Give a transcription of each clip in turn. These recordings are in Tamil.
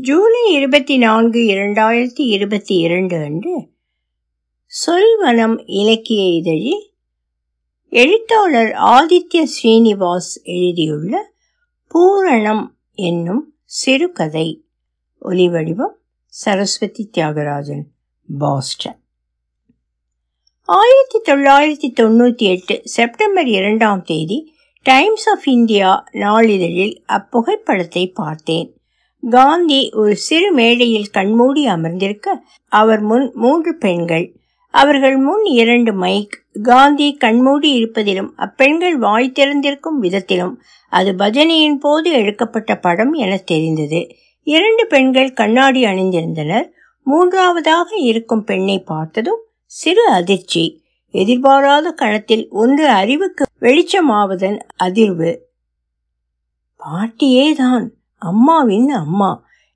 ஜூலை இருபத்தி நான்கு இரண்டாயிரத்தி இருபத்தி இரண்டு அன்று சொல்வனம் இலக்கிய இதழில் எழுத்தாளர் ஆதித்ய ஸ்ரீனிவாஸ் எழுதியுள்ள பூரணம் என்னும் சிறுகதை. ஒலிவடிவம் சரஸ்வதி தியாகராஜன் பாஸ்டன். ஆயிரத்தி தொள்ளாயிரத்தி தொண்ணூற்றி எட்டு செப்டம்பர் இரண்டாம் தேதி டைம்ஸ் ஆஃப் இந்தியா நாளிதழில் அப்புகைப்படத்தை பார்த்தேன். காந்தி ஒரு சிறு மேடையில் கண்மூடி அமர்ந்திருக்க அவர் முன் மூன்று பெண்கள். அவர்கள் முன் இரண்டு மைக். காந்தி கண்மூடி இருப்பதிலும் அப்பெண்கள் வாய் திறந்திருக்கும் விதத்திலும் அது பஜனையின் போது எடுக்கப்பட்ட படம் என தெரிந்தது. இரண்டு பெண்கள் கண்ணாடி அணிந்திருந்தனர். மூன்றாவதாக இருக்கும் பெண்ணை பார்த்ததும் சிறு அதிர்ச்சி. எதிர்பாராத கணத்தில் ஒன்று அறிவுக்கு வெளிச்சமாவதன் அதிர்வு. பாட்டியே தான் அம்மாவின் அம்மா.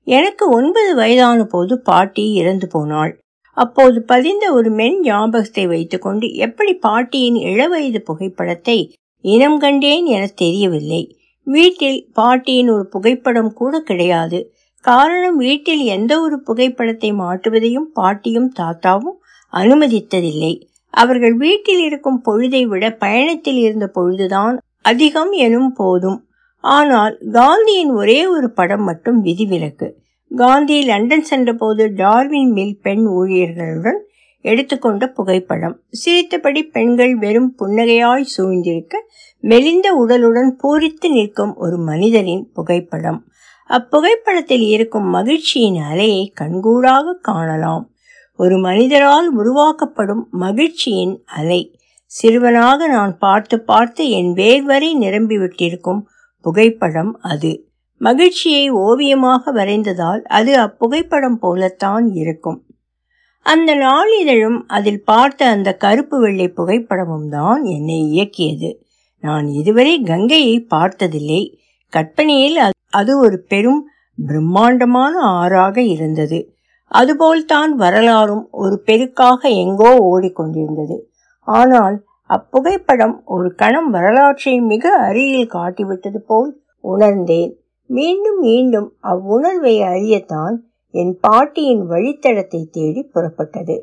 எனக்கு ஒன்பது வயதான போது பாட்டி இறந்து போனாள். அப்போது பதிந்த ஒரு மென் ஞாபகத்தை வைத்துக்கொண்டு எப்படி பாட்டியின் இளவயது புகைப்படத்தை இனம் கண்டேன் என தெரியவில்லை. வீட்டில் பாட்டியின் ஒரு புகைப்படம் கூட கிடையாது. காரணம் வீட்டில் எந்த ஒரு புகைப்படத்தை மாட்டுவதையும் பாட்டியும் தாத்தாவும் அனுமதித்ததில்லை. அவர்கள் வீட்டில் இருக்கும் பொழுதை விட பயணத்தில் இருந்த பொழுதுதான் அதிகம் எனும் போதும். ஆனால் காந்தியின் ஒரே ஒரு படம் மட்டும் விதிவிலக்கு. காந்தி லண்டன் சென்றபோது டார்வின் மில் பெண் ஊழியர்களுடன் எடுத்துக்கொண்ட புகைப்படம். சிரித்தபடி பெண்கள் வெறும் புன்னகையாய் சூழ்ந்திருக்க மெலிந்த உடலுடன் பூரித்து நிற்கும் ஒரு மனிதரின் புகைப்படம். அப்புகைப்படத்தில் இருக்கும் மகிழ்ச்சியின் அலையை கண்கூடாக காணலாம். ஒரு மனிதரால் உருவாக்கப்படும் மகிழ்ச்சியின் அலை. சிறுவனாக நான் பார்த்து பார்த்து என் வேர்வரை நிரம்பிவிட்டிருக்கும் புகைப்படம் அது. மகிழ்ச்சியை ஓவியமாக வரைந்ததால் அது அப்புகைப்படம் போலத்தான் இருக்கும். அந்த நாளிதழும் அதில் பார்த்த அந்த கருப்பு வெள்ளை புகைப்படமும் தான் என்னை இயக்கியது. நான் இதுவரை கங்கையை பார்த்ததில்லை. கற்பனையில் அது ஒரு பெரும் பிரம்மாண்டமான ஆறாக இருந்தது. அதுபோல்தான் வரலாறும் ஒரு பெருக்காக எங்கோ ஓடிக்கொண்டிருந்தது. ஆனால் அப்புகைப்படம் ஒரு கணம் வரலாற்றை மிக அருகில் காட்டிவிட்டது போல் உணர்ந்தேன். மீண்டும் மீண்டும் அவ்வுணர்வை அறியத்தான் என் பாட்டியின் வழித்தடத்தை தேடி புறப்பட்டது.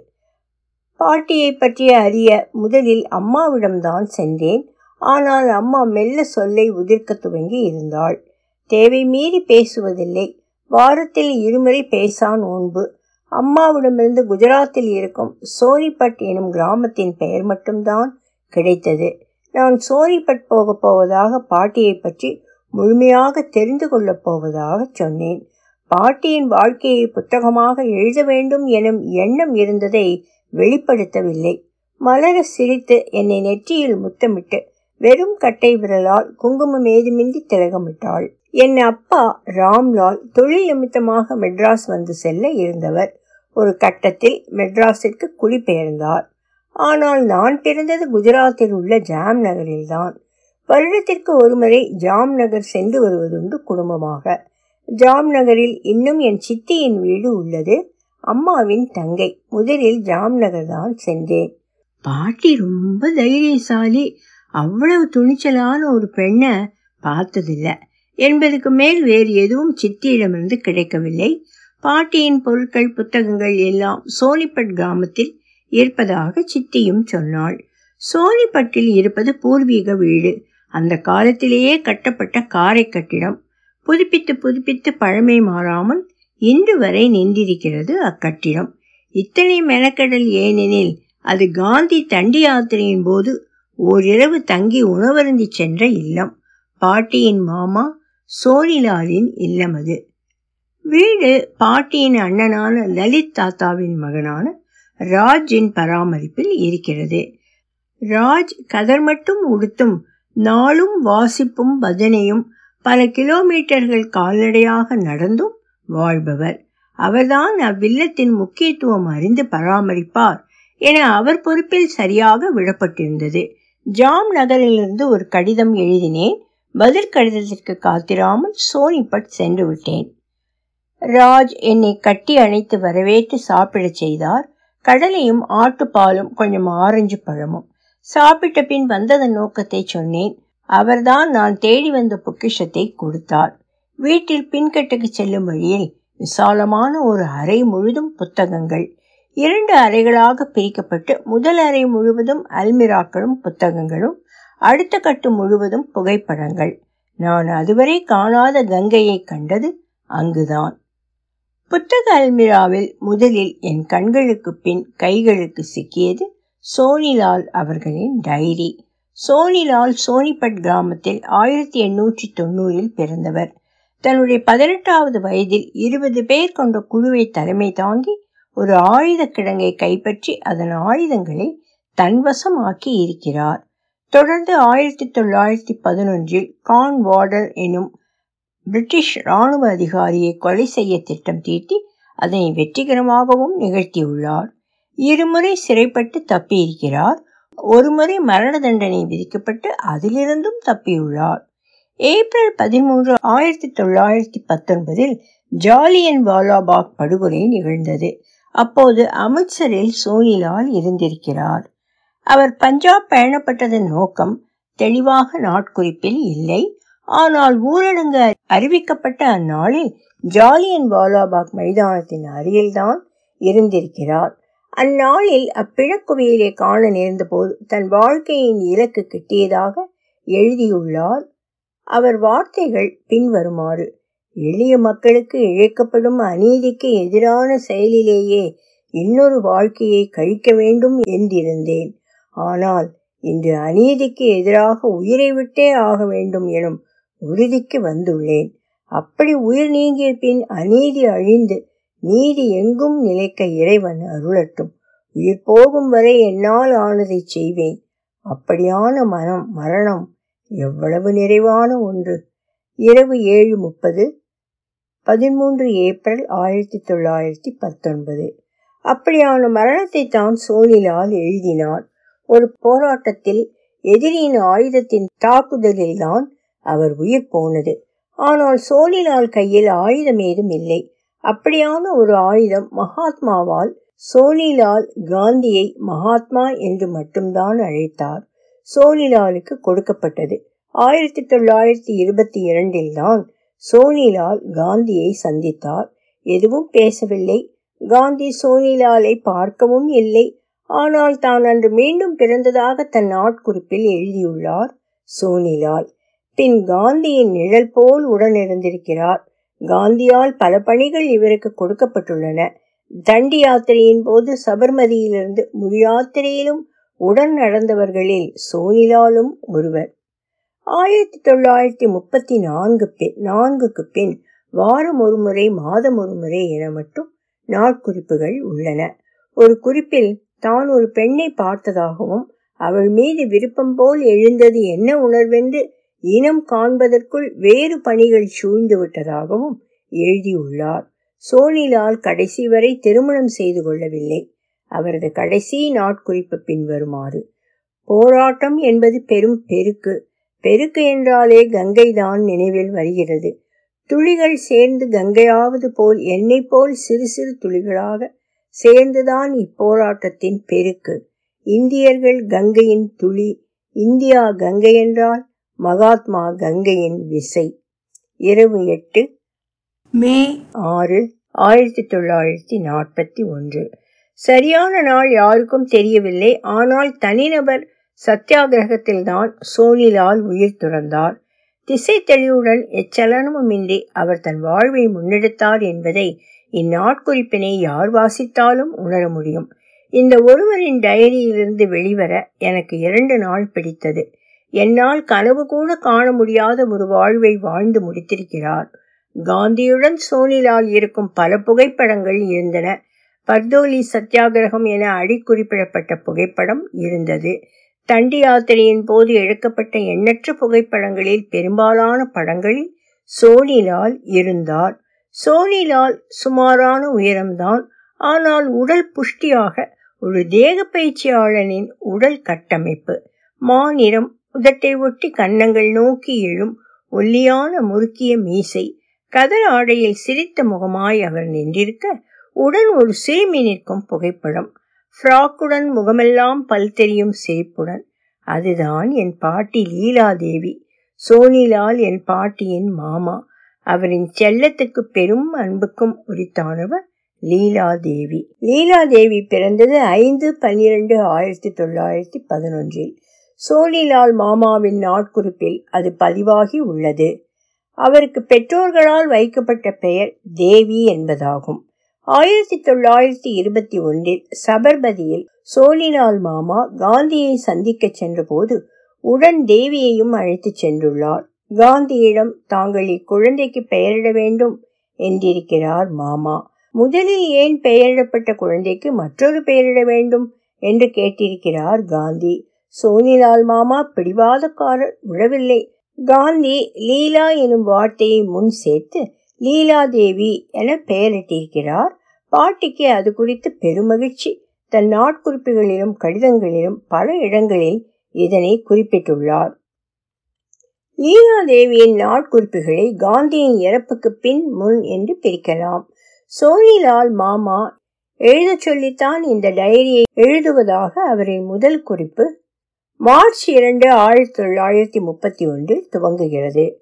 பாட்டியை பற்றிய அறிய முதலில் அம்மாவிடம்தான் சென்றேன். ஆனால் அம்மா மெல்ல சொல்லை உதிர்க்க துவங்கி இருந்தாள். தேவை மீறி பேசுவதில்லை. வாரத்தில் இருமுறை பேசான் நோன்பு அம்மாவிடமிருந்து குஜராத்தில் இருக்கும் சோனிபட் எனும் கிராமத்தின் பெயர் மட்டும்தான் கிடைத்தது. நான் சோனிபட் போக போவதாக பாட்டியை பற்றி முழுமையாக தெரிந்து கொள்ளப் போவதாக சொன்னேன். பாட்டியின் வாழ்க்கையை புத்தகமாக எழுத வேண்டும் எனும் எண்ணம் இருந்ததை வெளிப்படுத்தவில்லை. மலர சிரித்து என்னை நெற்றியில் முத்தமிட்டு வெறும் கட்டை விரலால் குங்குமம் ஏதுமின்றி திலகமிட்டாள். என் அப்பா ராம்லால் தொழில் நிமித்தமாக மெட்ராஸ் வந்து செல்ல இருந்தவர். ஒரு கட்டத்தில் மெட்ராஸிற்கு குடிபெயர்ந்தார். ஆனால் நான் பிறந்தது குஜராத்தில் உள்ள ஜாம் நகரில்தான். வருடத்திற்கு ஒருமுறை ஜாம் நகர் சென்று வருவதுண்டு குடும்பமாக. ஜாம் நகரில் இன்னும் என் சித்தியின் வீடு உள்ளது. அம்மாவின் தங்கை. முதலில் ஜாம் நகர் தான் சென்றேன். பாட்டி ரொம்ப தைரியசாலி. அவ்வளவு துணிச்சலான ஒரு பெண்ணை பார்த்ததில்லை. என்பதுக்கு மேல் வேறு எதுவும் சித்தியிடமிருந்து கிடைக்கவில்லை. பாட்டியின் பொருட்கள் புத்தகங்கள் எல்லாம் சோனிபட் கிராமத்தில் இருப்பதாக சித்தியும் சொன்னாள். சோனிபட்டில் இருப்பது பூர்வீக வீடு. அந்த காலத்திலேயே கட்டப்பட்ட காரை கட்டிடம். புதுப்பித்து புதுப்பித்து பழமை மாறாமல் இன்று வரை நின்றிருக்கிறது அக்கட்டிடம். இத்தனை மெனக்கடல் ஏனெனில் அது காந்தி தண்டி யாத்திரையின் போது ஓரிரவு தங்கி உணவருந்தி சென்ற இல்லம். பாட்டியின் மாமா சோனிலாலின் இல்லம் அது. வீடு பாட்டியின் அண்ணனான லலித் தாத்தாவின் மகனான ராஜின் பராமரிப்பில் இருக்கிறது. ராஜ் கதர் மட்டும் உடுத்தும் நாளும் வாசிப்பும் பஜனையும் பல கிலோமீட்டர்கள் கால்நடையாக நடந்தும் வாழ்பவர். அவர்தான் அவ்வில்லத்தின் முக்கியத்துவம் அறிந்து பராமரிப்பார் என அவர் பொறுப்பில் சரியாக விடப்பட்டிருந்தது. ஜாம் நகரிலிருந்து ஒரு கடிதம் எழுதினேன். பதில் கடிதத்திற்கு காத்திராமல் சோனிபட் சென்று விட்டேன். ராஜ் என்னை கட்டி அணைத்து வரவேற்று சாப்பிடச் செய்தார். கடலையும் ஆட்டுப்பாலும் கொஞ்சம் ஆரஞ்சு பழமும். சாப்பிட்ட பின் வந்ததன் நோக்கத்தை சொன்னேன். அவர்தான் நான் தேடி வந்த பொக்கிஷத்தை கொடுத்தார். வீட்டில் பின்கட்டுக்கு செல்லும் வழியில் விசாலமான ஒரு அறை முழுதும் புத்தகங்கள். இரண்டு அறைகளாக பிரிக்கப்பட்டு முதல் அறை முழுவதும் அல்மிராக்களும் புத்தகங்களும் அடுத்த கட்டு முழுவதும் புகைப்படங்கள். நான் அதுவரை காணாத கங்கையை கண்டது அங்குதான். புத்தக அல்மிராவில் முதலில் என் கண்களுக்கு பின் கைகளுக்கு சிக்கியது சோனிலால் அவர்களின் டைரி. சோனிலால் சோனிபட் கிராமத்தில் ஆயிரத்தி எண்ணூற்றி தொண்ணூறில் பிறந்தவர். தன்னுடைய பதினெட்டாவது வயதில் இருபது பேர் கொண்ட குழுவை தலைமை தாங்கி ஒரு ஆயுத கிடங்கை கைப்பற்றி அதன் ஆயுதங்களை தன்வசமாக்கி இருக்கிறார். தொடர்ந்து ஆயிரத்தி தொள்ளாயிரத்தி பதினொன்றில் கான் வார்டர் எனும் பிரிட்டிஷ் இராணுவ அதிகாரியை கொலை செய்ய திட்டம் தீட்டி அதனை வெற்றிகரமாகவும் நிகழ்த்தியுள்ளார். இருமுறை சிறைப்பட்டு தப்பியிருக்கிறார். ஒருமுறை மரண தண்டனை விதிக்கப்பட்டு அதிலிருந்தும் தப்பியுள்ளார். ஏப்ரல் பதிமூன்று ஆயிரத்தி தொள்ளாயிரத்தி பத்தொன்பதில் ஜாலியன் வாலாபாக் படுகொலை நிகழ்ந்தது. அப்போது அமிர்த்சரில் சோனிலால் இருந்திருக்கிறார். அவர் பஞ்சாப் பயணப்பட்டதன் நோக்கம் தெளிவாக நாட்குறிப்பில் இல்லை. ஆனால் ஊரடங்கு அறிவிக்கப்பட்ட அந்நாளில் ஜாலியன் வாலாபாக் மைதானத்தின் அருகில்தான் இருந்திருக்கிறார். அந்நாளில் அப்பிழக்குவியலை காண நேர்ந்த போது தன் வாழ்க்கையின் இலக்கு கிட்டியதாக எழுதியுள்ளார். அவர் வார்த்தைகள் பின்வருமாறு எளிய மக்களுக்கு இழைக்கப்படும் அநீதிக்கு எதிரான செயலிலேயே இன்னொரு வாழ்க்கையை கழிக்க வேண்டும் என்றிருந்தேன். ஆனால் இன்று அநீதிக்கு எதிராக உயிரை விட்டே ஆக வேண்டும் எனும் உறுதிக்கு வந்துள்ளேன். அப்படி உயிர் நீங்கிய பின் அநீதி அழிந்து நீதி எங்கும் நிலைக்க இறைவன் அருளட்டும். உயிர் போகும் வரை என்னால் ஆனதை செய்வேன். அப்படியான மனம் மரணம் எவ்வளவு நிறைவான ஒன்று. இரவு ஏழு முப்பது பதிமூன்று ஏப்ரல் ஆயிரத்தி தொள்ளாயிரத்தி பத்தொன்பது. அப்படியான மரணத்தை தான் சோனிலால் எழுதினார். ஒரு போராட்டத்தில் எதிரியின் ஆயுதத்தின் தாக்குதலில் தான் அவர் உயிர் போனது. ஆனால் சோனிலால் கையில் ஆயுதம் ஏதும் இல்லை. அப்படியான ஒரு ஆயுதம் மகாத்மாவால் சோனிலால் காந்தியை மகாத்மா என்று மட்டும்தான் அழைத்தார். சோனிலாலுக்கு கொடுக்கப்பட்டது. ஆயிரத்தி தொள்ளாயிரத்தி இருபத்தி இரண்டில் தான் சோனிலால் காந்தியை சந்தித்தார். எதுவும் பேசவில்லை. காந்தி சோனிலாலை பார்க்கவும் இல்லை. ஆனால் தான் அன்று மீண்டும் பிறந்ததாக தன் நாட்குறிப்பில் எழுதியுள்ளார் சோனிலால் பின் காந்தியின் நிழல் போல் உடனிருந்திருக்கிறார். காந்தியால் பல பணிகள் இவருக்கு கொடுக்கப்பட்டுள்ளன. தண்டி யாத்திரையின் போது சபர்மதியிலிருந்து முழு யாத்திரையிலும் உடன் நடந்தவர்களில் சோனிலாலும் ஒருவர். ஆயிரத்தி தொள்ளாயிரத்தி முப்பத்தி நான்கு நான்குக்கு பின் வாரம் ஒரு முறை மாதம் ஒரு முறை என மட்டும் நாட்குறிப்புகள் உள்ளன. ஒரு குறிப்பில் தான் ஒரு பெண்ணை பார்த்ததாகவும் அவள் மீது விருப்பம் போல் எழுந்தது என்ன உணர்வென்று இனம் காண்பதற்குள் வேறு பணிகள் சூழ்ந்து விட்டதாகவும் எழுதியுள்ளார். சோனிலால் கடைசி வரை திருமணம் செய்து கொள்ளவில்லை. அவரது கடைசி நாட்குறிப்பு பின்வருமாறு போராட்டம் என்பது பெரும் பெருக்கு. பெருக்கு என்றாலே கங்கைதான் நினைவில் வருகிறது. துளிகள் சேர்ந்து கங்கையாவது போல் என்னை போல் சிறு சிறு துளிகளாக சேர்ந்துதான் இப்போராட்டத்தின் பெருக்கு. இந்தியர்கள் கங்கையின் துளி இந்தியா கங்கை என்றால் மகாத்மா கங்கையின் விசை. இரவு எட்டு மே ஆறு ஆயிரத்தி தொள்ளாயிரத்தி நாற்பத்தி ஒன்று. சரியான நாள் யாருக்கும் தெரியவில்லை. ஆனால் தனிநபர் சத்தியாகிரகத்தில்தான் சோனிலால் உயிர் துறந்தார். திசை தெளிவுடன் எச்சலனமுமின்றி அவர் தன் வாழ்வை முன்னெடுத்தார் என்பதை இந்நாட்குறிப்பினை யார் வாசித்தாலும் உணர முடியும். இந்த ஒருவரின் டயரியிலிருந்து வெளிவர எனக்கு இரண்டு நாள் பிடித்தது. என்னால் கனவு கூட காண முடியாத ஒரு வாழ்வை வாழ்ந்து முடித்திருக்கிறார். காந்தியுடன் சோனிலால் இருக்கும் பல புகைப்படங்கள் இருந்தன. பர்தோலி சத்தியாகிரகம் என அடிக்குறிப்பிடப்பட்ட புகைப்படம் இருந்தது. தண்டி யாத்திரையின் போது எடுக்கப்பட்ட எண்ணற்ற புகைப்படங்களில் பெரும்பாலான படங்களில் சோனிலால் இருந்தார். சோனிலால் சுமாரான உயரம்தான். ஆனால் உடல் புஷ்டியாக ஒரு தேக பயிற்சியாளனின் உடல் கட்டமைப்பு மாநிறம் உதட்டை ஒட்டி கன்னங்கள் நோக்கி எழும் ஒல்லியான முறுக்கிய மீசை. கதர் ஆடையில் சிரித்த முகமாய் அவர் நின்றிருக்க உடன் ஒரு சிறுமி நிற்கும் புகைப்படம். ஃப்ராக்குடன் முகமெல்லாம் பல் தெரியும் சிரிப்புடன் அதுதான் என் பாட்டி லீலாதேவி. சோனிலால் என் பாட்டியின் மாமா. அவரின் செல்லத்துக்கு பெரும் அன்புக்கும் உரித்தானவர் லீலாதேவி. லீலாதேவி பிறந்தது ஐந்து பன்னிரண்டு ஆயிரத்தி தொள்ளாயிரத்தி பதினொன்றில். சோனிலால் மாமாவின் நாட்குறிப்பில் அது பதிவாகி உள்ளது. அவருக்கு பெற்றோர்களால் வைக்கப்பட்ட பெயர் தேவி என்பதாகும். ஆயிரத்தி தொள்ளாயிரத்தி இருபத்தி ஒன்றில் சபர்மதியில் சோனிலால் மாமா காந்தியை சந்திக்க சென்றபோது உடன் தேவியையும் அழைத்துச் சென்றுள்ளார். காந்தியிடம் தாங்கள் இக்குழந்தைக்கு பெயரிட வேண்டும் என்றிருக்கிறார் மாமா. முதலில் ஏன் பெயரிடப்பட்ட குழந்தைக்கு மற்றொரு பெயரிட வேண்டும் என்று கேட்டிருக்கிறார் காந்தி. சோனிலால் மாமா பிடிவாதக்காரர் விழவில்லை காந்தி லீலா எனும் வார்த்தையை முன் சேர்த்து லீலா தேவி என பெயரிட்டிருக்கிறார். பாட்டிக்கு அது குறித்து பெருமகிழ்ச்சி. தன் நாட்குறிப்புகளிலும் கடிதங்களிலும் பல இடங்களில் இதனை குறிப்பிட்டுள்ளார். லீலா தேவியின் நாட்குறிப்புகளை காந்தியின் இறப்புக்கு பின் முன் என்று பிரிக்கலாம். சோனிலால் மாமா எழுத சொல்லித்தான் இந்த டைரியை எழுதுவதாக அவரின் முதல் குறிப்பு மார்ச் இரண்டு ஆயிரத்தி தொள்ளாயிரத்தி முப்பத்தி ஒன்றில் துவங்குகிறது.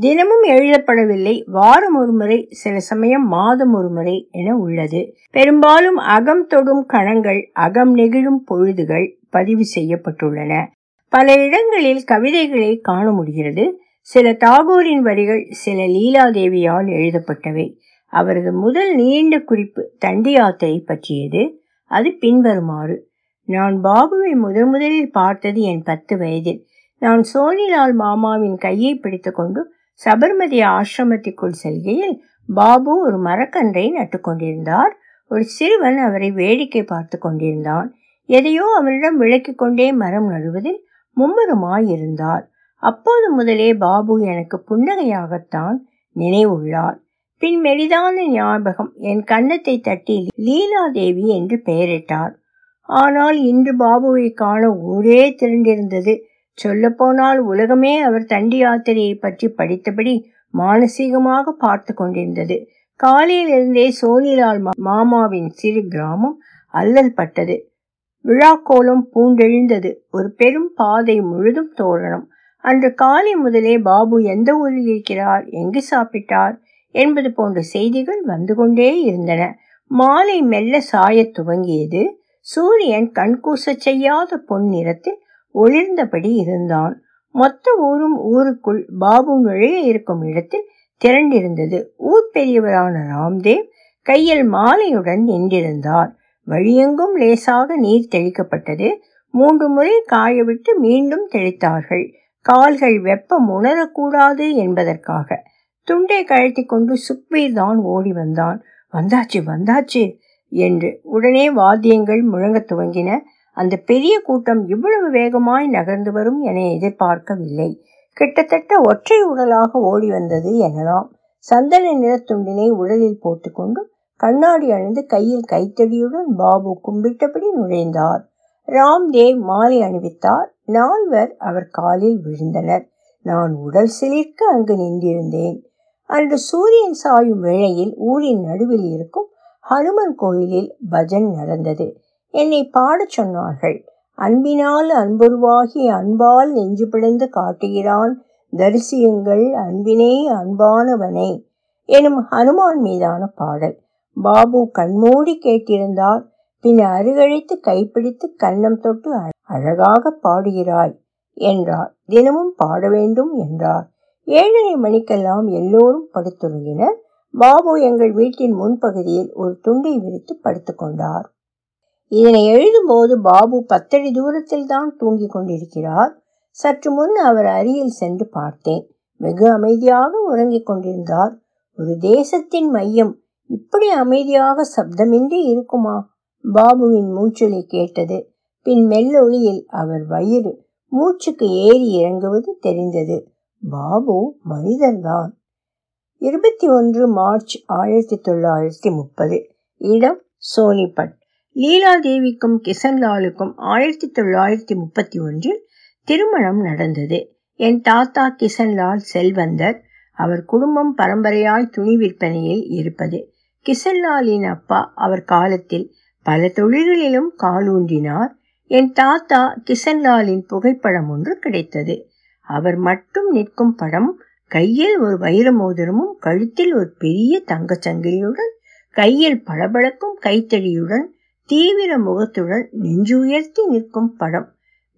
தினமும் எழுதப்படவில்லை வாரம் ஒரு முறை சில சமயம் மாதம் ஒரு முறை என உள்ளது. பெரும்பாலும் அகம் தொடும் கணங்கள் அகம் நெகிழும் பொழுதுகள் பதிவு செய்யப்பட்டுள்ளன. பல இடங்களில் கவிதைகளை காண முடிகிறது. சில தாகூரின் வரிகள் சில லீலாதேவியால் எழுதப்பட்டவை. அவரது முதல் நீண்ட குறிப்பு தண்டி யாத்திரை பற்றியது. அது பின்வருமாறு. நான் பாபுவை முதன் முதலில் பார்த்தது என் பத்து வயதில். நான் சோனிலால் மாமாவின் கையை பிடித்துக்கொண்டு சபர்மதி ஆசிரமத்திற்குள் செல்கையில் பாபு ஒரு மரக்கன்றை நட்டுக்கொண்டிருந்தார் ஒரு சிறுவன் அவரை வேடிக்கை பார்த்து கொண்டிருந்தான். எதையோ அவனிடம் விளக்கிக் கொண்டே மரம் நடுவதில் மும்முரமாயிருந்தார் அப்போது முதலே பாபு எனக்கு புன்னகையாகத்தான் நினைவுள்ளார். பின் மெலிதான ஞாபகம் என் கன்னத்தை தட்டி லீலாதேவி என்று பெயரிட்டார். ஆனால் இன்று பாபுவை காண ஊரே திரண்டிருந்தது. சொல்லப்போனால் உலகமே அவர் தண்டி யாத்திரையை பற்றி படித்தபடி மானசீகமாக பார்த்து கொண்டிருந்தது. காலையிலிருந்தே சோனிலால் மாமாவின் சிறு கிராமம் அல்லல் பட்டது. விழாக்கோலம் பூண்டெழுந்தது. ஒரு பெரும் பாதை முழுதும் தோரணம். அன்று காலை முதலே பாபு எந்த ஊரில் இருக்கிறார்? எங்கு சாப்பிட்டார்? என்பது போன்ற செய்திகள் வந்து கொண்டே இருந்தன. மாலை மெல்ல சாயத் துவங்கியது. சூரியன் கண்கூச செய்யாத பொன் நிறத்தில் ஒளிர்ந்தபடி இருந்தான். மொத்த ஊரும் ஊருக்குள் பாபு நுழைய இருக்கும் இடத்தில் திரண்டிருந்தது. ஊர் பெரியவரான ராம்தேவ் கையில் மாலையுடன் நின்றிருந்தார். வழியெங்கும் லேசாக நீர் தெளிக்கப்பட்டது. மூன்று முறை காயவிட்டு மீண்டும் தெளித்தார்கள். கால்கள் வெப்பம் உணரக்கூடாது என்பதற்காக. துண்டை கழட்டி கொண்டு சுக்பீர் தான் ஓடி வந்தான். வந்தாச்சு வந்தாச்சு என்று. உடனே வாத்தியங்கள் முழங்கத் துவங்கின. அந்த பெரிய கூட்டம் இவ்வளவு வேகமாய் நகர்ந்து வரும் என எதிர்பார்க்கவில்லை. கிட்டத்தட்ட ஒற்றை உடலாக ஓடி வந்தது எனலாம். சந்தன நிறத்துண்டினை உடலில் போட்டுக்கொண்டு கண்ணாடி அணிந்து கையில் கைத்தடியுடன் பாபு கும்பிட்டபடி நுழைந்தார். ராம்தேவ் மாலை அணிவித்தார். நால்வர் அவர் காலில் விழுந்தனர். நான் உடல் சிலிர்க்க அங்கு நின்றிருந்தேன். அன்று சூரியன் சாயும் வேளையில் ஊரின் நடுவில் இருக்கும் ஹனுமன் கோயிலில் பஜன் நடந்தது. என்னை பாடச் சொன்னார்கள். அன்பினால் அன்புருவாகி அன்பால் நெஞ்சு பிளந்து காட்டுகிறான் தரிசியுங்கள் அன்பினே அன்பானவனே எனும் ஹனுமான் மீதான பாடல். பாபு கண்மூடி கேட்டிருந்தார். பின் அருகழைத்து கைப்பிடித்து கன்னம் தொட்டு அழகாக பாடுகிறாய் என்றார். தினமும் பாட வேண்டும் என்றார். ஏழரை மணிக்கெல்லாம் எல்லோரும் படுத்துறங்கினர். பாபு எங்கள் வீட்டின் முன்பகுதியில் ஒரு துண்டை விரித்து படுத்துக்கொண்டார் இதனை எழுதும்போது பாபு பத்தடி தூரத்தில் தான் தூங்கிக் கொண்டிருக்கிறார். சற்று முன் அவர் அருகில் சென்று பார்த்தேன். வெகு அமைதியாக உறங்கிக் கொண்டிருந்தார். ஒரு தேசத்தின் மையம். இப்படி அமைதியாக சப்தமின்றி இருக்குமா? பாபுவின் மூச்சலை கேட்டது. பின் மெல்லொளியில் அவர் வயிறு மூச்சுக்கு ஏறி இறங்குவது தெரிந்தது. பாபு மனிதன்தான் இருபத்தி ஒன்று மார்ச் ஆயிரத்தி தொள்ளாயிரத்தி முப்பது. இடம் சோனிபட். லீலாதேவிக்கும் கிசன்லாலுக்கும் ஆயிரத்தி தொள்ளாயிரத்தி முப்பத்தி ஒன்றில் திருமணம் நடந்தது. என் தாத்தா கிசன்லால் செல்வந்தர். அவர் குடும்பம் பரம்பரையாய் துணி விற்பனையில் இருப்பது. கிசன்லாலின் அப்பா அவர் காலத்தில் பல தொழில்களிலும் காலூன்றினார். என் தாத்தா கிசன்லாலின் புகைப்படம் ஒன்று கிடைத்தது. அவர் மட்டும் நிற்கும் படம் கையில் ஒரு வைர மோதிரமும் கழுத்தில் ஒரு பெரிய தங்க சங்கிலியுடன் கையில் பளபளக்கும் கைத்தடியுடன் தீவிர முகத்துடன் நெஞ்சு உயர்த்தி நிற்கும் படம்.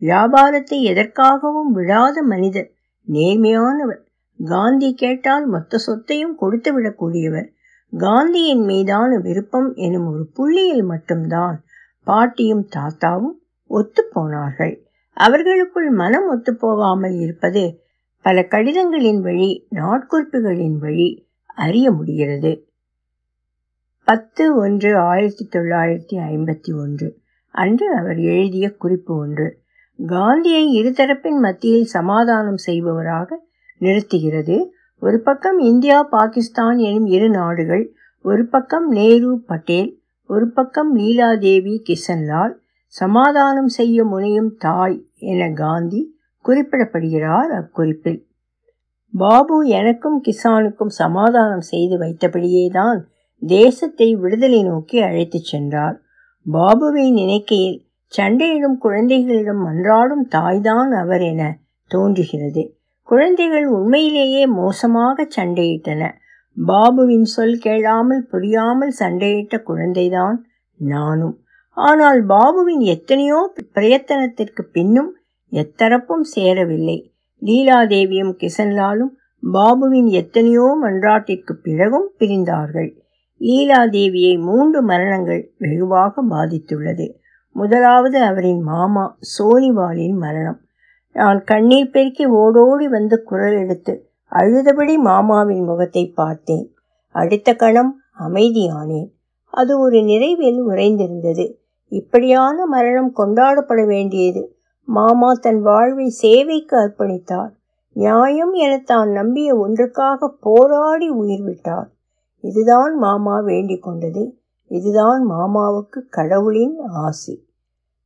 வியாபாரத்தை எதற்காகவும் விடாத மனிதர் நேர்மையானவர். காந்தி கேட்டால் மொத்த சொத்தையும் கொடுத்து விடக்கூடியவர். காந்தியின் மீதான விருப்பம் எனும் ஒரு புள்ளியில் மட்டும்தான் பாட்டியும் தாத்தாவும் ஒத்துப்போனார்கள் அவர்களுக்குள் மனம் ஒத்துப்போகாமல் இருப்பது பல கடிதங்களின் வழி நாட்குறிப்புகளின் வழி அறிய முடிகிறது. பத்து ஒன்று ஆயிரத்தி தொள்ளாயிரத்தி ஐம்பத்தி ஒன்று. அன்று அவர் எழுதிய குறிப்பு ஒன்று. காந்தியை இருதரப்பின் மத்தியில் சமாதானம் செய்பவராக நிறுத்துகிறது. ஒரு பக்கம் இந்தியா பாகிஸ்தான் எனும் இரு நாடுகள் ஒரு பக்கம் நேரு பட்டேல் ஒரு பக்கம் லீலாதேவி கிஷன்லால் சமாதானம் செய்ய முனையும் தாய் என காந்தி குறிப்பிடப்படுகிறார் அக்குறிப்பில். பாபு எனக்கும் கிசானுக்கும் சமாதானம் செய்து வைத்தபடியேதான் தேசத்தை விடுதலை நோக்கி அழைத்துச் சென்றார். பாபுவை நினைக்கையில் சண்டையிடும் குழந்தைகளிடம் அன்றாடும் தாய்தான் அவர் என தோன்றுகிறது. குழந்தைகள் உண்மையிலேயே மோசமாக சண்டையிட்டன. பாபுவின் சொல் கேளாமல் புரியாமல் சண்டையிட்ட குழந்தைதான் நானும். ஆனால் பாபுவின் எத்தனையோ பிரயத்தனத்திற்கு பின்னும் எத்தரப்பும் சேரவில்லை. லீலாதேவியும் கிசன்லாலும் பாபுவின் எத்தனையோ மன்றாட்டிற்கு பிறகும் பிரிந்தார்கள். லீலாதேவியை மூன்று மரணங்கள் வெகுவாக பாதித்துள்ளது. முதலாவது அவரின் மாமா சோனிவாலின் மரணம். நான் கண்ணீர் பெருக்கி ஓடோடி வந்து குரல் எடுத்து அழுதபடி மாமாவின் முகத்தை பார்த்தேன். அடுத்த கணம் அமைதியானேன். அது ஒரு நிறைவில் உறைந்திருந்தது. இப்படியான மரணம் கொண்டாடப்பட வேண்டியது மாமா தன் வாழ்வை சேவைக்கு அர்ப்பணித்தார். நியாயம் என தான் நம்பிய ஒன்றுக்காக போராடி உயிர் விட்டார் இதுதான் மாமா வேண்டிக் கொண்டது. இதுதான் மாமாவுக்கு கடவுளின் ஆசி.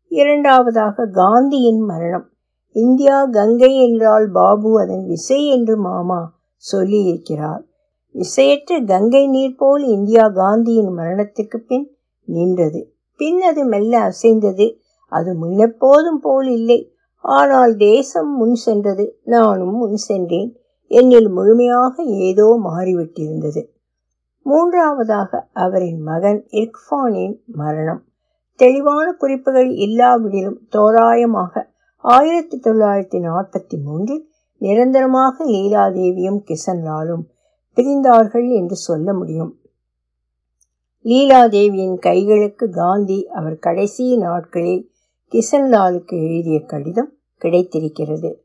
இரண்டாவதாக காந்தியின் மரணம். இந்தியா கங்கை என்றால் பாபு அதன் விசை என்று மாமா சொல்லியிருக்கிறார். விசையற்ற கங்கை நீர் போல் இந்தியா காந்தியின் மரணத்துக்கு பின் நின்றது. பின் அது மெல்ல அசைந்தது. அது முன்னெப்போதும் போல் இல்லை. ஆனால் தேசம் முன் சென்றது. நானும் முன் சென்றேன். என்னில் முழுமையாக ஏதோ மாறிவிட்டிருந்தது. மூன்றாவதாக அவரின் மகன் இர்ஃபானின் மரணம். தெளிவான குறிப்புகள் இல்லாவிடிலும் தோராயமாக ஆயிரத்தி தொள்ளாயிரத்தி நாற்பத்தி மூன்றில் நிரந்தரமாக லீலாதேவியும் கிசன்லாலும் பிரிந்தார்கள் என்று சொல்ல முடியும். லீலாதேவியின் கைகளுக்கு காந்தி அவர் கடைசி நாட்களில் கிசன்லாலுக்கு எழுதிய கடிதம் கிடைத்திருக்கிறது.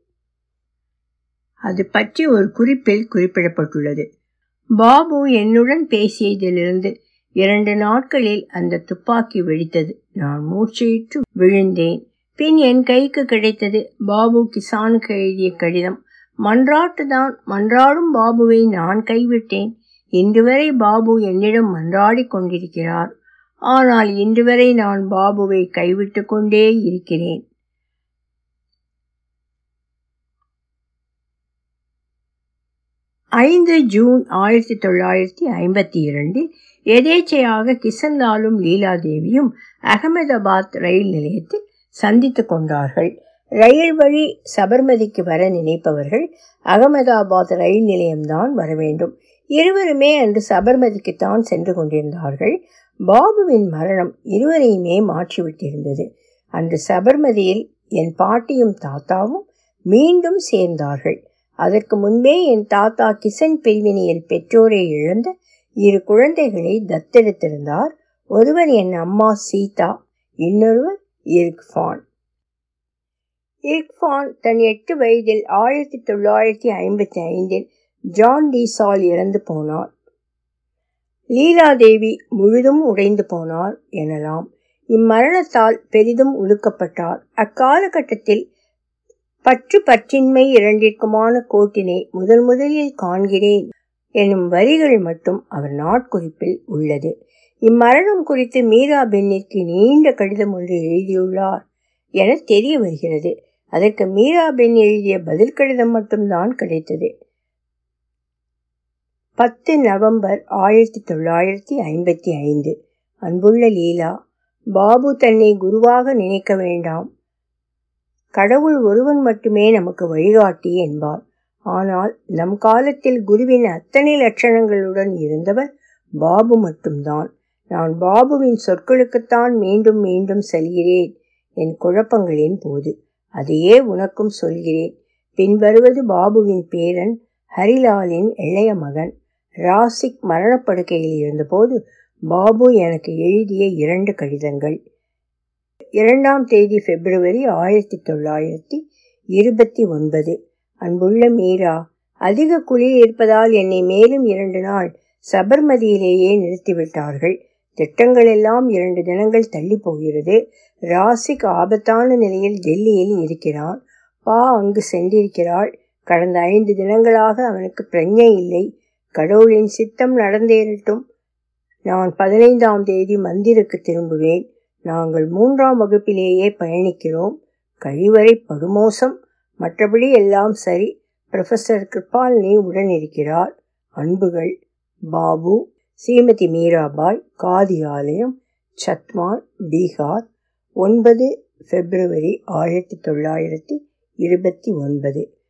அது பற்றி ஒரு குறிப்பில் குறிப்பிடப்பட்டுள்ளது. பாபு என்னுடன் பேசியதிலிருந்து இரண்டு நாட்களில் அந்த துப்பாக்கி வெடித்தது. நான் மூச்சையிட்டு விழுந்தேன். பின் என் கைக்கு கிடைத்தது பாபு கிசானுக்கு எழுதிய கடிதம். மன்றாட்டுதான் மன்றாடும் பாபுவை நான் கைவிட்டேன். இன்று வரை பாபு என்னிடம் மன்றாடி கொண்டிருக்கிறார். ஆனால் இன்று வரை நான் பாபுவை கைவிட்டு கொண்டே இருக்கிறேன். ஐந்து ஜூன் ஆயிரத்தி தொள்ளாயிரத்தி ஐம்பத்தி இரண்டில் எதேச்சையாக கிசன்லாலும் லீலாதேவியும் அகமதாபாத் ரயில் நிலையத்தில் சந்தித்து கொண்டார்கள். ரயில் வழி சபர்மதிக்கு வர நினைப்பவர்கள் அகமதாபாத் ரயில் நிலையம்தான் வர வேண்டும். இருவருமே அன்று சபர்மதிக்குத்தான் சென்று கொண்டிருந்தார்கள். பாபுவின் மரணம் இருவரையுமே மாற்றிவிட்டிருந்தது. அன்று சபர்மதியில் என் பாட்டியும் தாத்தாவும் மீண்டும் சேர்ந்தார்கள். அதற்கு முன்பே என் தாத்தா கிசன் பிரிவினையில் பெற்றோரை இழந்த இரு குழந்தைகளை தத்தெடுத்திருந்தார். ஒருவர் என் அம்மா சீதா இன்னொருவர் இர்க்ஃபான். இர்க்ஃபான் தன் எட்டு வயதில் ஆயிரத்தி தொள்ளாயிரத்தி ஐம்பத்தி ஐந்தில் ஜான் டீசால் இறந்து போனார். லீலாதேவி முழுதும் உடைந்து போனார் எனலாம். இம்மரணத்தால் பெரிதும் உழுக்கப்பட்டார் அக்காலகட்டத்தில் பற்று பற்றின்மை இரண்டிற்குமான கோட்டினை முதல் முதலில் காண்கிறேன் எனும் வரிகள் மட்டும் அவர் நாட்குறிப்பில் உள்ளது. இம்மரணம் குறித்து மீரா பென்னிற்கு நீண்ட கடிதம் ஒன்று எழுதியுள்ளார் என தெரிய வருகிறது. அதற்கு மீரா பென் எழுதிய பதில் கடிதம் மட்டும்தான் கிடைத்தது. பத்து நவம்பர் ஆயிரத்தி தொள்ளாயிரத்தி ஐம்பத்தி ஐந்து. அன்புள்ள லீலா பாபு தன்னை குருவாக நினைக்க வேண்டாம். கடவுள் ஒருவன் மட்டுமே நமக்கு வழிகாட்டி என்பார். ஆனால் நம் காலத்தில் குருவின் அத்தனை லட்சணங்களுடன் இருந்தவர் பாபு மட்டும்தான். நான் பாபுவின் சொற்களுக்குத்தான் மீண்டும் மீண்டும் செல்கிறேன் என் குழப்பங்களின் போது. அதையே உனக்கும் சொல்கிறேன். பின்வருவது பாபுவின் பேரன் ஹரிலாலின் இளைய மகன். ராசிக் மரணப்படுக்கையில் இருந்தபோது பாபு எனக்கு எழுதிய இரண்டு கடிதங்கள். இரண்டாம் தேதி பிப்ரவரி ஆயிரத்தி தொள்ளாயிரத்தி இருபத்தி ஒன்பது. அன்புள்ள மீரா அதிக குளிர் இருப்பதால் என்னை மேலும் இரண்டு நாள் சபர்மதியிலேயே நிறுத்திவிட்டார்கள். திட்டங்கள் எல்லாம் இரண்டு தினங்கள் தள்ளி போகிறது. ராசிக் ஆபத்தான நிலையில் டெல்லியில் இருக்கிறான். பா அங்கு சென்றிருக்கிறாள். கடந்த ஐந்து தினங்களாக அவனுக்கு பிரஞ்சை இல்லை. கடவுளின் சித்தம் நடந்தேறட்டும். நான் பதினைந்தாம் தேதி மந்திருக்கு திரும்புவேன். நாங்கள் மூன்றாம் வகுப்பிலேயே பயணிக்கிறோம். கழிவறை படுமோசம். மற்றபடி எல்லாம் சரி. ப்ரொஃபஸர் கிருபாலினி உடன் இருக்கிறார் அன்புகள். பாபு. ஸ்ரீமதி மீராபாய். காதி ஆலயம். சத்மான். பீகார். ஒன்பது பிப்ரவரி ஆயிரத்தி தொள்ளாயிரத்தி இருபத்தி ஒன்பது.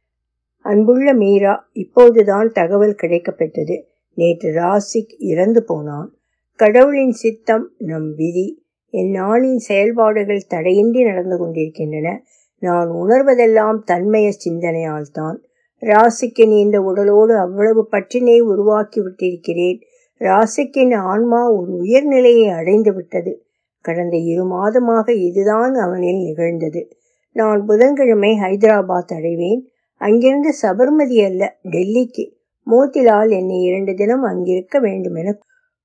அன்புள்ள மீரா இப்போதுதான் தகவல் கிடைக்கப்பெற்றது. நேற்று ராசிக் இறந்து போனான். கடவுளின் சித்தம் நம் விதி. என் நாளின் செயல்பாடுகள் தடையின்றி நடந்து கொண்டிருக்கின்றன. நான் உணர்வதெல்லாம் தன்மய சிந்தனையால் தான் ராசிக்கின் இந்த உடலோடு அவ்வளவு பற்றினை உருவாக்கி விட்டிருக்கிறேன். ராசிக்கின் ஆன்மா ஒரு உயர்நிலையை அடைந்து விட்டது. கடந்த இரு மாதமாக இதுதான் அவனில் நிகழ்ந்தது. நான் புதன்கிழமை ஹைதராபாத் அடைவேன். அங்கிருந்து சபர்மதி அல்ல டெல்லிக்கு. மோத்திலால் என்னை இரண்டு தினம் அங்கிருக்க வேண்டும் என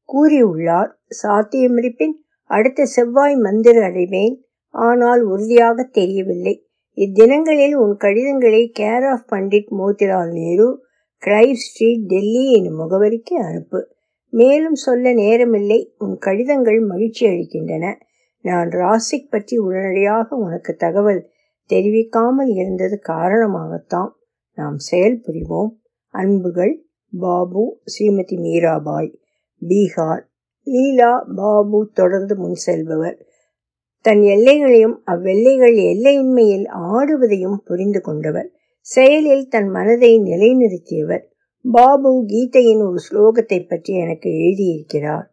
கூறியுள்ளார். சாத்தியமிருப்பின் அடுத்த செவ்வாய் மந்திர அடைவேன். ஆனால் உறுதியாக தெரியவில்லை. இத்தினங்களில் உன் கடிதங்களை care of Pandit Motilal Nehru Clive street Delhi எனும் முகவரிக்கு அனுப்பு. மேலும் சொல்ல நேரமில்லை. உன் கடிதங்கள் மகிழ்ச்சி அளிக்கின்றன. நான் ராசிக் பற்றி உடனடியாக உனக்கு தகவல் தெரிவிக்காமல் இருந்தது காரணமாகத்தான் நாம் செயல்புரிவோம் அன்புகள் பாபு ஸ்ரீமதி மீராபாய் பீகார் லீலா பாபு தொடர்ந்து முன் செல்பவர். தன் எல்லைகளையும் அவ்வெல்லைகள் எல்லையின்மையில் ஆடுவதையும் புரிந்து கொண்டவர். செயலில் தன் மனதை நிலைநிறுத்தியவர். பாபு கீதையின் ஒரு ஸ்லோகத்தை பற்றி எனக்கு எழுதியிருக்கிறார்.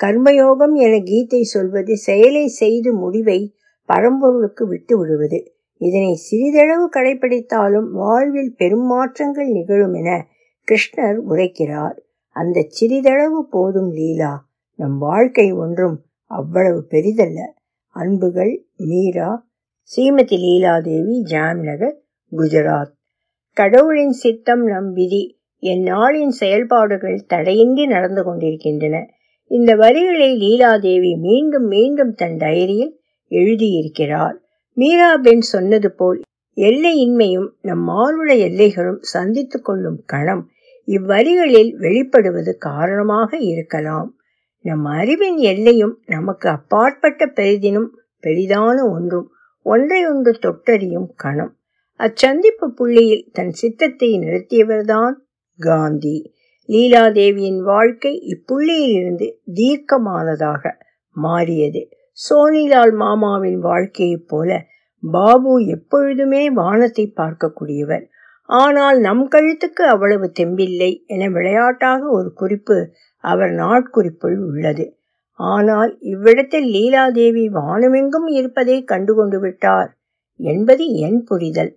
கர்மயோகம் என கீதை சொல்வது செயலை செய்து முடிவை பரம்பொருளுக்கு விட்டு விடுவது இதனை சிறிதளவு கடைபிடித்தாலும் வாழ்வில் பெரும் மாற்றங்கள் நிகழும் என கிருஷ்ணர் உரைக்கிறார். அந்த சிறிதளவு போதும் லீலா. நம் வாழ்க்கை ஒன்றும் அவ்வளவு பெரிதல்ல. அன்புகள் மீரா ஸ்ரீமதி லீலாதேவி ஜாம்நகர் குஜராத். கடவுளின் சித்தம் நம் விதி என் நாளின் செயல்பாடுகள் தடையின்றி நடந்து கொண்டிருக்கின்றன. இந்த வரிகளை லீலாதேவி மீண்டும் மீண்டும் தன் டைரியில் எழுதியிருக்கிறார். மீராபென் சொன்னது போல் எல்லையின்மையும் நம் மானுட எல்லைகளும் சந்தித்து கொள்ளும் கணம் இவ்வரிகளில் வெளிப்படுவது காரணமாக இருக்கலாம். நம் அறிவின் எல்லையும் நமக்கு அப்பாற்பட்ட பெரிதினும் பெரிதான ஒன்றும் ஒன்றை ஒன்று தொட்டறியும் கணம். அச்சந்திப்பு புள்ளியில் தன் சித்தத்தை நிறுத்தியவர்தான் காந்தி. லீலாதேவியின் வாழ்க்கை இப்புள்ளியில் இருந்து தீர்க்கமானதாக மாறியது. சோனிலால் மாமாவின் வாழ்க்கையைப் போல பாபு எப்பொழுதுமே வானத்தை பார்க்கக்கூடியவர். ஆனால் நம் கழுத்துக்கு அவ்வளவு தெம்பில்லை என விளையாட்டாக ஒரு குறிப்பு அவர் நாட்குறிப்புள் உள்ளது. ஆனால் இவ்விடத்தில் லீலாதேவி வானமெங்கும் இருப்பதை கண்டுகொண்டு விட்டார் என்பது என் புரிதல்.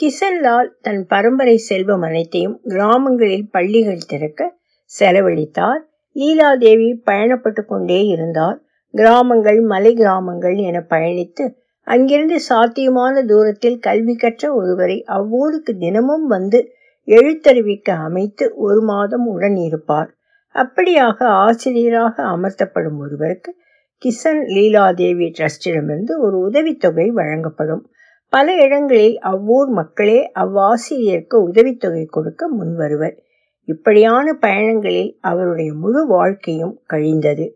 கிசன்லால் தன் பரம்பரை செல்வம் அனைத்தையும் கிராமங்களில் பள்ளிகள் திறக்க செலவழித்தார். லீலாதேவி பயணப்பட்டு கொண்டே இருந்தார். கிராமங்கள் மலை கிராமங்கள் என பயணித்து அங்கிருந்து சாத்தியமான தூரத்தில் கல்வி கற்ற ஒருவரை அவ்வூருக்கு தினமும் வந்து எழுத்தறிவிக்க அமைத்து ஒரு மாதம் உடன் இருப்பார். அப்படியாக ஆசிரியராக அமர்த்தப்படும் ஒருவருக்கு கிசன் லீலாதேவி ட்ரஸ்டிடமிருந்து ஒரு உதவித்தொகை வழங்கப்படும். பல இடங்களில் அவ்வூர் மக்களே அவ்வாசிரியருக்கு உதவித்தொகை கொடுக்க முன்வருவர். இப்படியான பயணங்களில் அவருடைய முழு வாழ்க்கையும் கழிந்தது.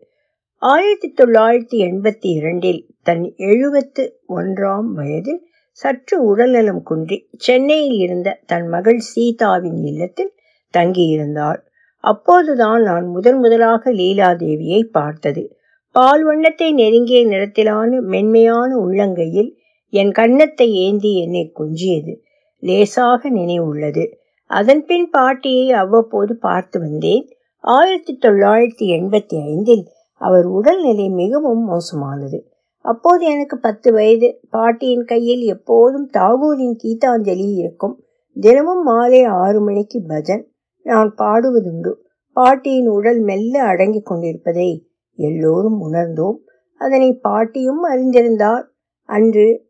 ஆயிரத்தி தொள்ளாயிரத்தி எண்பத்தி இரண்டில் தன் எழுபத்து ஒன்றாம் வயதில் சற்று உடல்நலம் குன்றி சென்னையில் இருந்த தன் மகள் சீதாவின் இல்லத்தில் தங்கியிருந்தாள். அப்போதுதான் நான் முதன் முதலாக லீலாதேவியை பார்த்தது. பால் வண்ணத்தை நெருங்கிய நிறத்திலான மென்மையான உள்ளங்கையில் என் கன்னத்தை ஏந்தி என்னை கொஞ்சியது. லேசாக நினைவுள்ளது. அதன்பின் பாட்டியை அவ்வப்போது பார்த்து வந்தேன். ஆயிரத்தி தொள்ளாயிரத்தி எண்பத்தி ஐந்தில் அவர் உடல்நிலை மிகவும் மோசமானது. அப்போது எனக்கு பத்து வயது. பாட்டியின் கையில் எப்போதும் தாகூரின் கீதாஞ்சலி இருக்கும். தினமும் மாலை ஆறு மணிக்கு பஜன். நான் பாடுவதுண்டு. பாட்டியின் உடல் மெல்ல அடங்கிக் கொண்டிருப்பதை எல்லோரும் உணர்ந்தோம். அதனை பாட்டியும் அறிந்திருந்தார். அன்று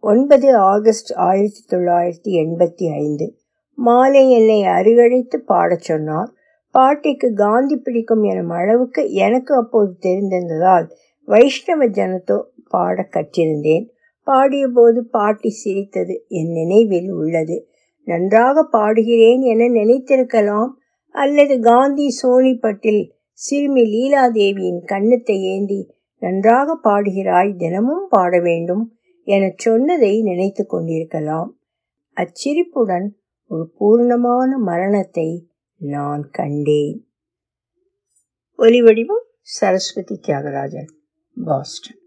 ஒன்பது ஆகஸ்ட் ஆயிரத்தி தொள்ளாயிரத்தி எண்பத்தி ஐந்து. மாலை என்னை அருகழைத்து பாடச் சொன்னார். பாட்டிக்கு காந்தி பிடிக்கும் எனும் அளவுக்கு எனக்கு அப்போது தெரிந்திருந்ததால் வைஷ்ணவ ஜனத்தோ பாட கற்றிருந்தேன். பாடிய போது பாட்டி சிரித்தது என் நினைவில் உள்ளது. நன்றாக பாடுகிறேன் என நினைத்திருக்கலாம். அல்லது காந்தி சோனிப்பட்டில் சிறுமி லீலாதேவியின் கன்னத்தை ஏந்தி நன்றாக பாடுகிறாய் தினமும் பாட வேண்டும் எனச் சொன்னதை நினைத்து கொண்டிருக்கலாம். அச்சிரிப்புடன் ஒரு பூர்ணமான மரணத்தை நான் கண்டேன் ஒலிவடிவம் சரஸ்வதி தியாகராஜன் பாஸ்டன்